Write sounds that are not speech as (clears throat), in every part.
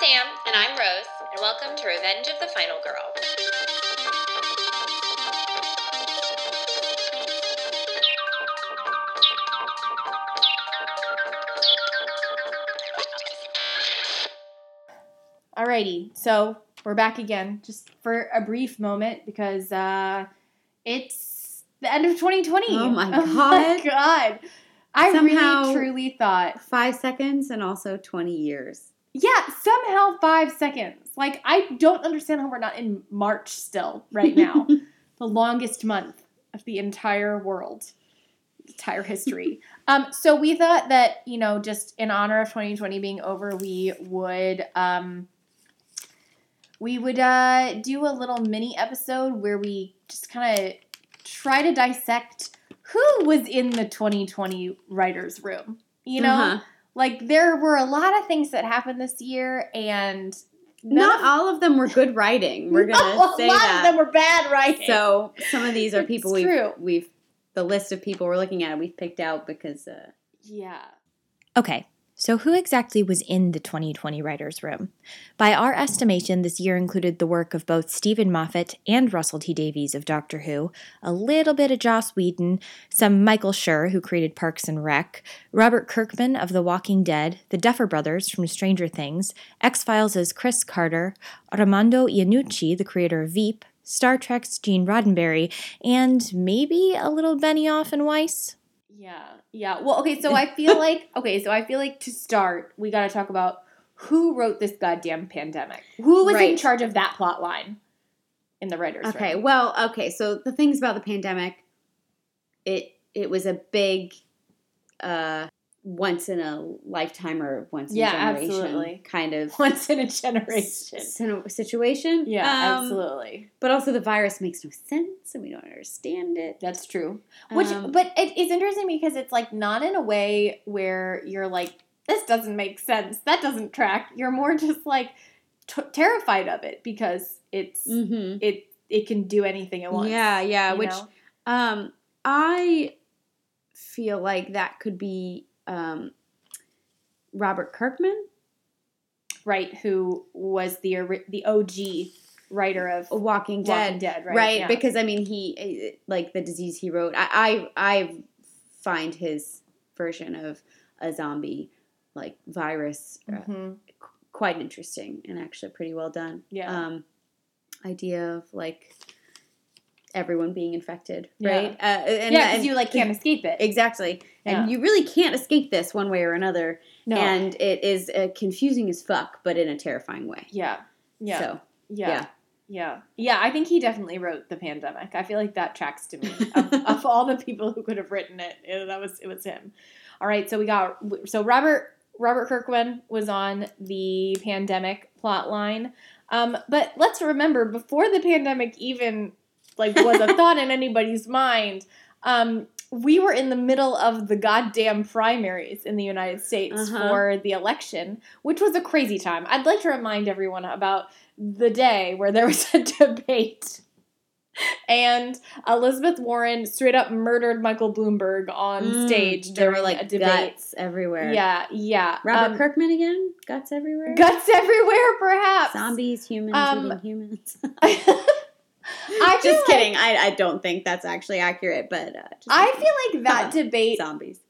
Sam. And I'm Rose, and welcome to Revenge of the Final Girl. Alrighty, so we're back again, just for a brief moment because uh, it's the end of 2020. Oh my (laughs) my God. god! I Somehow- really truly thought, Five seconds and also 20 years. Yeah, somehow five seconds. Like I don't understand how we're not in March still right now, (laughs) the longest month of the entire world, entire history. (laughs) um, so we thought that you know, just in honor of 2020 being over, we would um, we would uh, do a little mini episode where we just kind of try to dissect who was in the 2020 writers room. You know, Uh-huh. Like there were a lot of things that happened this year, and Not of- all of them were good writing. We're (laughs) gonna No, say a lot that. of them were bad writing. so some of these are people we've true. we've the list of people we're looking at we've picked out because uh, yeah, Okay, so who exactly was in the 2020 writers' room? By our estimation, this year included the work of both Steven Moffat and Russell T Davies of Doctor Who, a little bit of Joss Whedon, some Michael Schur, who created Parks and Rec, Robert Kirkman of The Walking Dead, the Duffer Brothers from Stranger Things, X Files' Chris Carter, Armando Iannucci, the creator of Veep, Star Trek's Gene Roddenberry, and maybe a little Benioff and Weiss. Yeah, yeah. Well, okay, so I feel (laughs) like okay, so I feel like to start, we got to talk about who wrote this goddamn pandemic. Who was in charge of that plot line in the writers' okay room? well okay so the things about the pandemic it it was a big uh once in a lifetime or once in Yeah, a generation absolutely. kind of (laughs) Once in a generation. s- situation Yeah, Um, absolutely. but also the virus makes no sense and we don't understand it That's true. Which, Um, but it's interesting because it's like not in a way where you're like, this doesn't make sense. That doesn't track. You're more just like t- terrified of it because it's mm-hmm. it it can do anything it wants. yeah yeah which know? Um, I feel like that could be um, Robert Kirkman, right? Who was the the OG writer of Walking Dead, Walking Dead, right? right? Yeah. Because I mean, he like the disease he wrote. I, I I find his version of a zombie like virus uh, Mhm. quite interesting and actually pretty well done. Yeah. Um, idea of like everyone being infected, Yeah. right? Uh, and, yeah, and- you like can't escape it. Exactly. Yeah. And you really can't escape this one way or another. no. And it is uh, confusing as fuck, but in a terrifying way. yeah. Yeah. So, yeah. yeah. Yeah. Yeah, I think he definitely wrote the pandemic. I feel like that tracks to me. (laughs) of, of all the people who could have written it, it, that was it was him. All right, so we got so Robert Robert Kirkman was on the pandemic plot line. Um, but let's remember before the pandemic even like was a thought in anybody's mind, um, we were in the middle of the goddamn primaries in the United States Uh-huh. for the election, which was a crazy time. I'd like to remind everyone about the day where there was (laughs) a debate and Elizabeth Warren straight up murdered Michael Bloomberg on Mm, stage there were like a guts everywhere. Yeah, yeah. Robert Um, Kirkman again? Guts everywhere? Guts everywhere, perhaps. Zombies, humans Um, eating humans. (laughs) (laughs) I (laughs) just like- kidding. I, I don't think that's actually accurate, but uh, I feel like that debate zombies.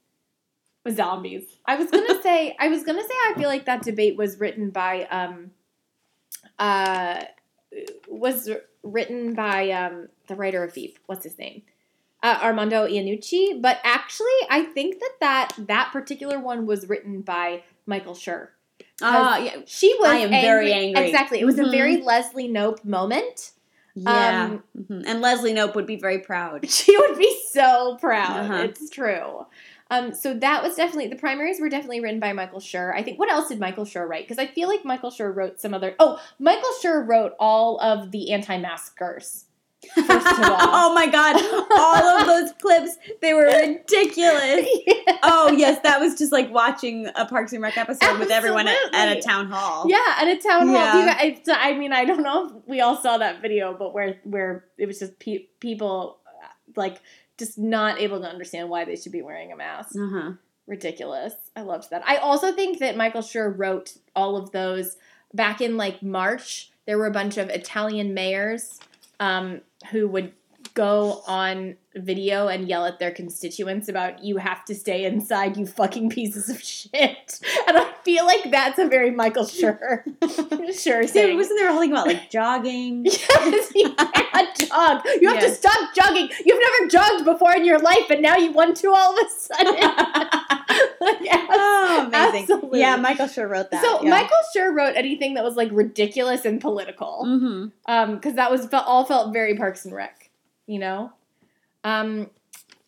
zombies. I was gonna (laughs) say I was gonna say I feel like that debate was written by um uh was written by um the writer of Veep. What's his name? Uh, Armando Iannucci. But actually, I think that that that particular one was written by Michael Schur. Ah, yeah. She was. I am very angry. Exactly. It was a Mhm. very Leslie Knope moment. Yeah. Um, Mhm. And Leslie Knope would be very proud. (laughs) She would be so proud. Uh-huh. It's true. Um, so that was definitely the primaries were definitely written by Michael Schur. I think what else did Michael Schur write? Because I feel like Michael Schur wrote some other. Oh, Michael Schur wrote all of the anti-maskers. First of (laughs) all, oh my god, all of those clips, they were ridiculous. (laughs) Oh yes, that was just like watching a Parks and Rec episode with everyone at, at a town hall. yeah, at a town hall. Yeah. You I, I mean, I don't know if we all saw that video, but where where it was just pe- people uh, like just not able to understand why they should be wearing a mask. Uh-huh. ridiculous. I loved that. I also think that Michael Schur wrote all of those back in like March, there were a bunch of Italian mayors um, who would go on video and yell at their constituents about you have to stay inside, you fucking pieces of shit. (laughs) And I feel like that's a very Michael Schur (laughs) sure thing. wasn't there a whole thing about like (laughs) jogging? Yes, you can't jog. You have to stop jogging. You've never jogged before in your life, and now you want to all of a sudden. Like, oh, amazing. Absolutely. Yeah, Michael Schur wrote that. So yeah. Michael Schur wrote anything that was like ridiculous and political, Mm-hmm. um, because that was all felt very Parks and Rec, you know. Um,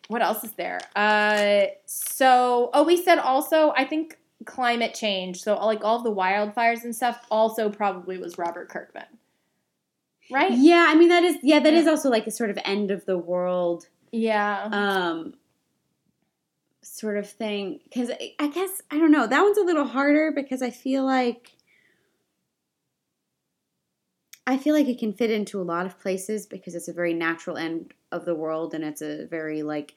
what else is there? Uh, so oh, we said also I think climate change. So like all the wildfires and stuff also probably was Robert Kirkman, right? Yeah, I mean that is yeah that is Yeah. also like a sort of end of the world Yeah. um sort of thing because I, I guess I don't know that one's a little harder because I feel like I feel like it can fit into a lot of places because it's a very natural end of the world and it's a very like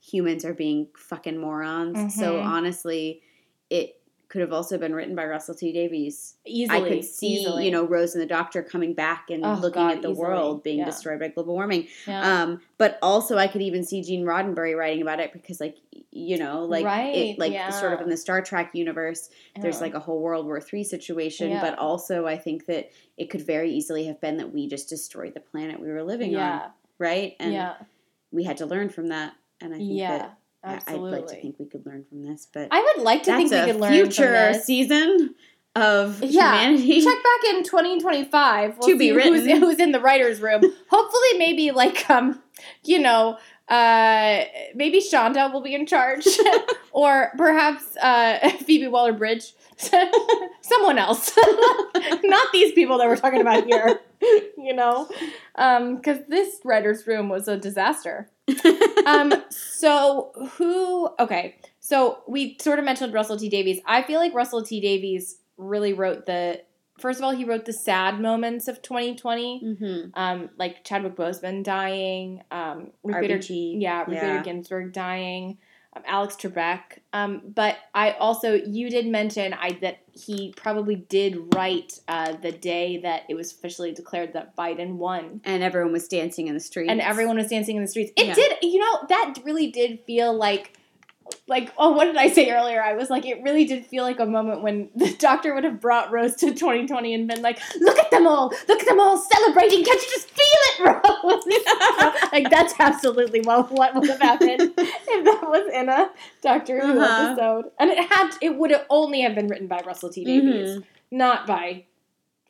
humans are being fucking morons. So Mhm. honestly, it could have also been written by Russell T Davies. easily. I could see, easily. you know, Rose and the Doctor coming back and Oh, looking God, at the easily. world being Yeah. destroyed by global warming. Yeah. Um, but also, I could even see Gene Roddenberry writing about it because, like, you know, like, Right, it, like yeah. sort of in the Star Trek universe, there's like a whole World War Three situation. But also, I think that it could very easily have been that we just destroyed the planet we were living on, right? And we had to learn from that. And I think that absolutely. I'd like to think we could learn from this, but I would like to think we could learn future from this. season of Yeah. humanity. Check back in 2025. We'll To be see Who's, written. (laughs) who's in the writers' room? Hopefully, maybe like um, you know, uh, maybe Shonda will be in charge, (laughs) or perhaps uh, (laughs) Phoebe Waller-Bridge. Someone else, not these people that we're talking about here. You know, because this writers' room was a disaster. Um so who okay. So we sort of mentioned russell t davies. I feel like russell t davies really wrote the first of all he wrote the sad moments of 2020 mm-hmm. um like chadwick boseman dying um Ruth Bader, yeah Ruth Yeah. Bader ginsburg dying alex trebek um but i also you did mention i that he probably did write uh the day that it was officially declared that biden won And everyone was dancing in the streets. and everyone was dancing in the streets. It Yeah. did, you know, that really did feel like, like, oh, what did I say earlier? I was like, it really did feel like a moment when (laughs) the doctor would have brought Rose to 2020 and been like, look at them all, look at them all celebrating. Can't you just feel (laughs) (laughs) like, that's absolutely what, what would have happened (laughs) if that was in a Doctor Who Uh-huh. episode. And it had, it would have only have been written by Russell T Davies, Mhm. not by.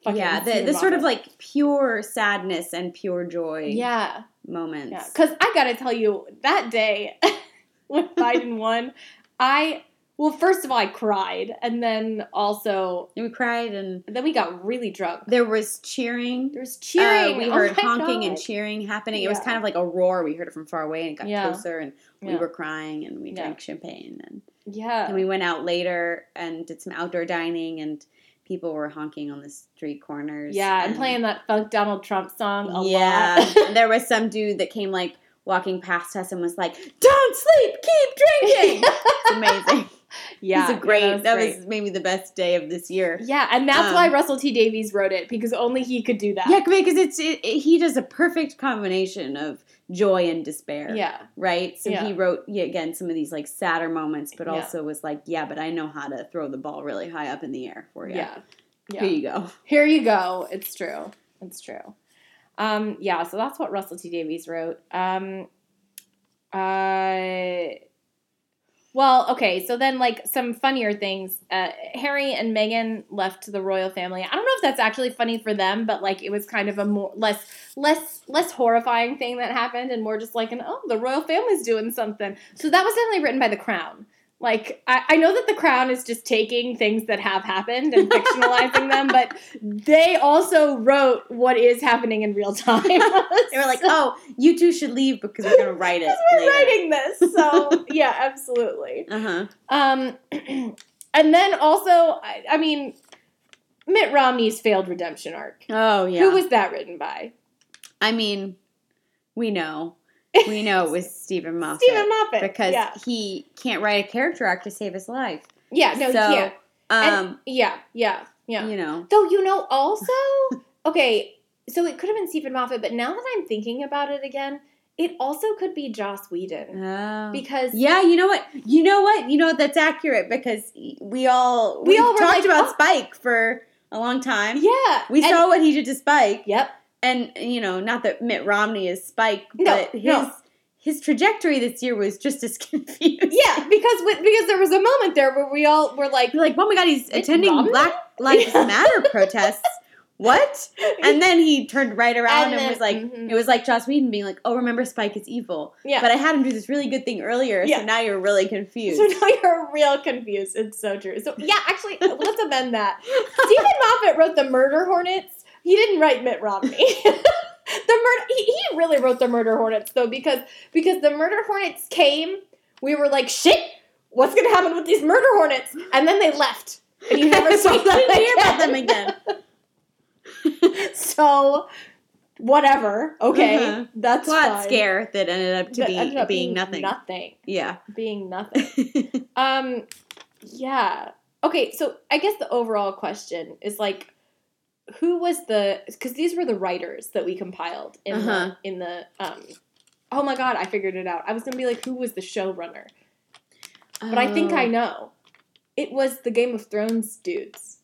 Fucking Yeah, the, the sort of like pure sadness and pure joy yeah, moments. Yeah, because I gotta tell you, that day when Biden won, I well, first of all, I cried, and then also And we cried and then we got really drunk. there was cheering. There was Uh, cheering. we Oh heard honking and cheering happening. It was kind of like a roar. We heard it from far away and it got Yeah. closer and we Yeah. were crying and we Yeah. drank champagne and Yeah, then we went out later and did some outdoor dining and people were honking on the street corners. yeah, and playing that funk Donald Trump song a yeah. lot. (laughs) and there was some dude that came like walking past us and was like, "Don't sleep, keep drinking." (laughs) it's amazing. Yeah, It's a great. yeah, that great. was maybe the best day of this year. Yeah, and that's um, why Russell T Davies wrote it because only he could do that. Yeah, because it's it, it- he does a perfect combination of joy and despair. yeah, Right. So Yeah. he wrote yeah, again some of these like sadder moments, but also was like, yeah, but I know how to throw the ball really high up in the air for you. yeah, yeah. Here you go. Here you go. It's true. It's true. Um, yeah, so that's what Russell T Davies wrote. Um, uh, well, okay, so then like some funnier things. Uh, Harry and Meghan left the royal family. I don't know if that's actually funny for them, but like it was kind of a more less less less horrifying thing that happened, and more just like an oh the royal family's doing something. So that was definitely written by the Crown. Like I, I know that the Crown is just taking things that have happened and fictionalizing them, (laughs) but they also wrote what is happening in real time. They were like, (laughs) oh, you two should leave because we're gonna write (laughs) it. we're later. writing this, so yeah, absolutely. Uh huh. Um, (clears throat) and then also, I, I mean, Mitt Romney's failed redemption arc. Oh yeah. Who was that written by? I mean, we know. We know it was Steven (laughs) Moffat. Steven Moffat. Because yeah, he can't write a character arc to save his life. yeah, no, so, he can't. And- Um, yeah, yeah. Yeah. You know. Though you know, also (laughs) okay, so it could have been Steven Moffat, but now that I'm thinking about it again, it also could be Joss Whedon Oh. because Yeah, you know what? You know what? You know what? That's accurate because we all We we all talked like, about oh. Spike for a long time. yeah, We saw what he did to Spike, Yep. And you know, not that Mitt Romney is Spike, No, but his no. his trajectory this year was just as (laughs) confused. Yeah, because because there was a moment there where we all were like, like, oh my god, he's attending Romney? Black Lives (laughs) Matter protests. What? And then he turned right around And and, then- was like, mhm. it was like Joss Whedon being like, oh, remember Spike is evil. yeah. But I had him do this really good thing earlier, Yeah. so now you're really confused. so now you're real confused. It's so true. So yeah, actually, let's amend that. Steven Moffat wrote the Murder Hornets. He didn't write Mitt Romney. (laughs) the murder. He, he really wrote the Murder Hornets though, because because the Murder Hornets came, we were like, shit, what's gonna happen with these Murder Hornets? And then they left, and you never (laughs) saw them again. hear about them again. so whatever. Okay, Uh-huh. that's Plot fine. scare that ended up to That be up being nothing. Nothing. Yeah. Being (laughs) nothing. Um, yeah. Okay, so I guess the overall question is like, who was the? Because these were the writers that we compiled in Uh-huh. the in the. Um, oh my god, I figured it out. I was gonna be like, who was the showrunner? But I think I Oh. know. It was the Game of Thrones dudes.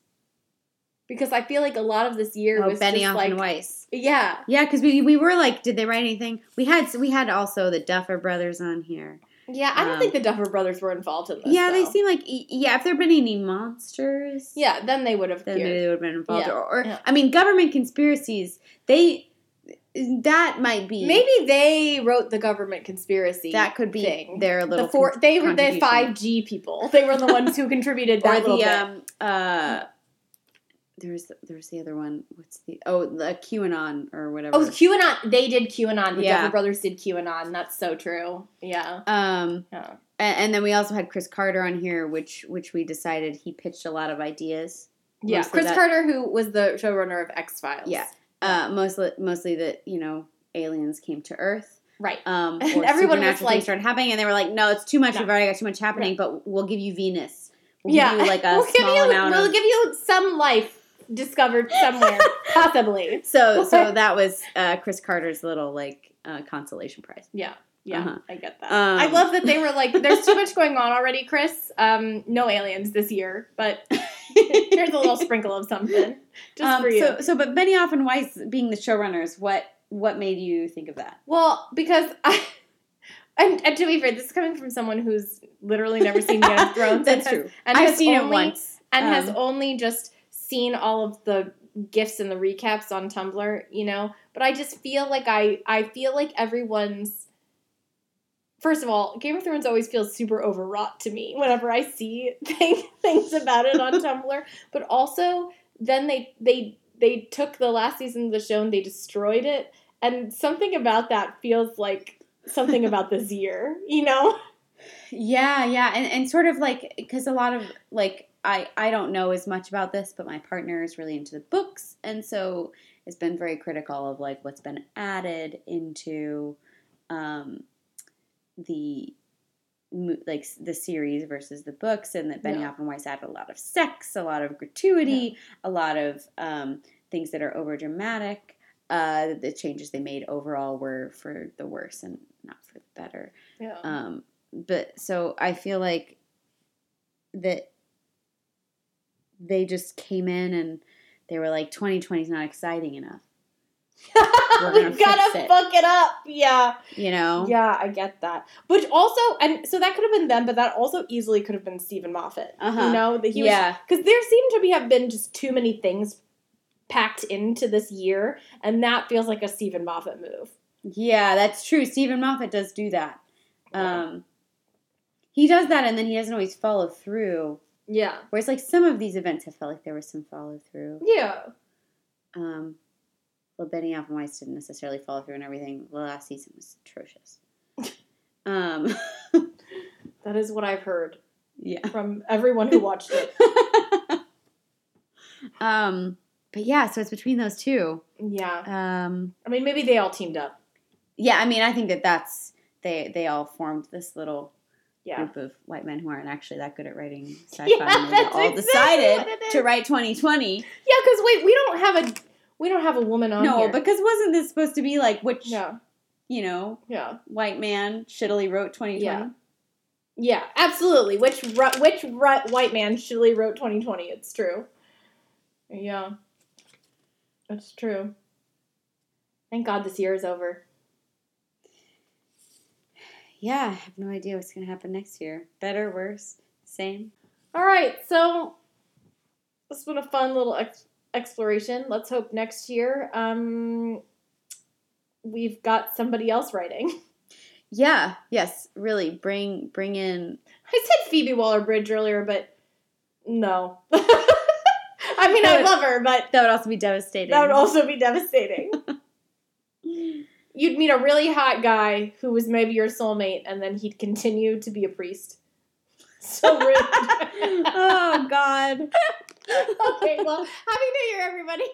Because I feel like a lot of this year Oh, was Benioff just like, and Weiss. yeah, Yeah, because we we were like, did they write anything? We had we had also the Duffer Brothers on here. Yeah. I don't Um, think the Duffer Brothers were involved in this. yeah, they seem like yeah. If there had been any monsters, Yeah, then they would have then appeared. maybe they would have been involved. Yeah, Or, or yeah. I mean, government conspiracies. They that might be Maybe they wrote the government conspiracy. that could be thing. their little the four. con- They were the five G people. They were the ones who contributed that or little the um uh. There's there's the other one. What's the oh the QAnon or whatever. Oh, QAnon. They did QAnon. The Yeah. Duffer Brothers did QAnon. That's so true. Yeah. um. Yeah. A- And then we also had Chris Carter on here, which which we decided he pitched a lot of ideas. Yeah. Mostly Chris that- Carter, who was the showrunner of X Files. Yeah. Uh, mostly mostly that you know aliens came to Earth, Right. um, (laughs) And everyone was like- started happening, and they were like, "No, it's too much. No. We've already got too much happening, but we'll give you Venus. We'll yeah. give you like (laughs) a we'll give small you. amount We'll of." give you some life discovered somewhere, (laughs) possibly. so so (laughs) that was uh, Chris Carter's little like uh, consolation prize. Yeah. Yeah, Uh-huh. I get that. Um, I love that they were like, "There's too much (laughs) going on already, Chris. Um, no aliens this year, but here's a little sprinkle of something just Um, for you." So so, but Benioff and Weiss being the showrunners, what what made you think of that? well, because I, and, and to be fair, this is coming from someone who's literally never seen Game of Thrones. That's and has, true. And I've has seen only, it once. and has Um, only just seen all of the gifs and the recaps on Tumblr, you know. But I just feel like I I feel like everyone's First of all, Game of Thrones always feels super overwrought to me whenever I see (laughs) thing, things about it on (laughs) Tumblr. But also, then they they they took the last season of the show and they destroyed it, and something about that feels like something (laughs) about this year, you know? Yeah, yeah, and and sort of like because a lot of like I I don't know as much about this, but my partner is really into the books, and so has been very critical of like what's been added into um, the like the series versus the books, and that Benioff Yeah. and Weiss added a lot of sex, a lot of gratuity, a lot of um, things that are over dramatic. Uh, the changes they made overall were for the worse and not for the better. Yeah. Um, but so I feel like that they just came in and they were like 2020 is not exciting enough. (laughs) we're gotta fuck it up. Yeah. You know? Yeah, I get that. But also, and so that could have been them, but that also easily could have been Steven Moffat. Uh-huh. You know, that he Yeah. because there seemed to be have been just too many things packed into this year, and that feels like a Steven Moffat move. Yeah, that's true. Stephen Moffat does do that. Um, he does that and then he doesn't always follow through. Yeah. Whereas like some of these events, I felt like there was some follow through. Yeah. Um, well, Benioff and Weiss didn't necessarily follow through and everything. The last season was atrocious. (laughs) um, That is what I've heard yeah. from everyone who watched it. (laughs) um, but yeah, so it's between those two. Yeah. Um, I mean, maybe they all teamed up. yeah, I mean, I think that that's they they all formed this little Yeah. group of white men who aren't actually that good at writing (laughs) sci-fi. Yeah, and all exactly decided to write 2020. Yeah, because wait, we don't have a we don't have a woman on No, here. because wasn't this supposed to be like which yeah, you know yeah, white man shittily wrote 2020? Yeah. yeah, absolutely. Which ru- which ru- white man shittily wrote 2020? It's true. Yeah, it's true. Thank God this year is over. Yeah, I have no idea what's gonna happen next year. Better, worse, same. All right, so this has been a fun little ex- exploration. Let's hope next year um, we've got somebody else writing. (laughs) Yeah, yes, really. Bring bring in. I said Phoebe Waller Bridge earlier, but no. (laughs) I mean, I love her, but That would also be devastating. that would also be devastating. You'd meet a really hot guy who was maybe your soulmate, and then he'd continue to be a priest. (laughs) So (laughs) rude. oh God. (laughs) okay, well, happy New Year, everybody.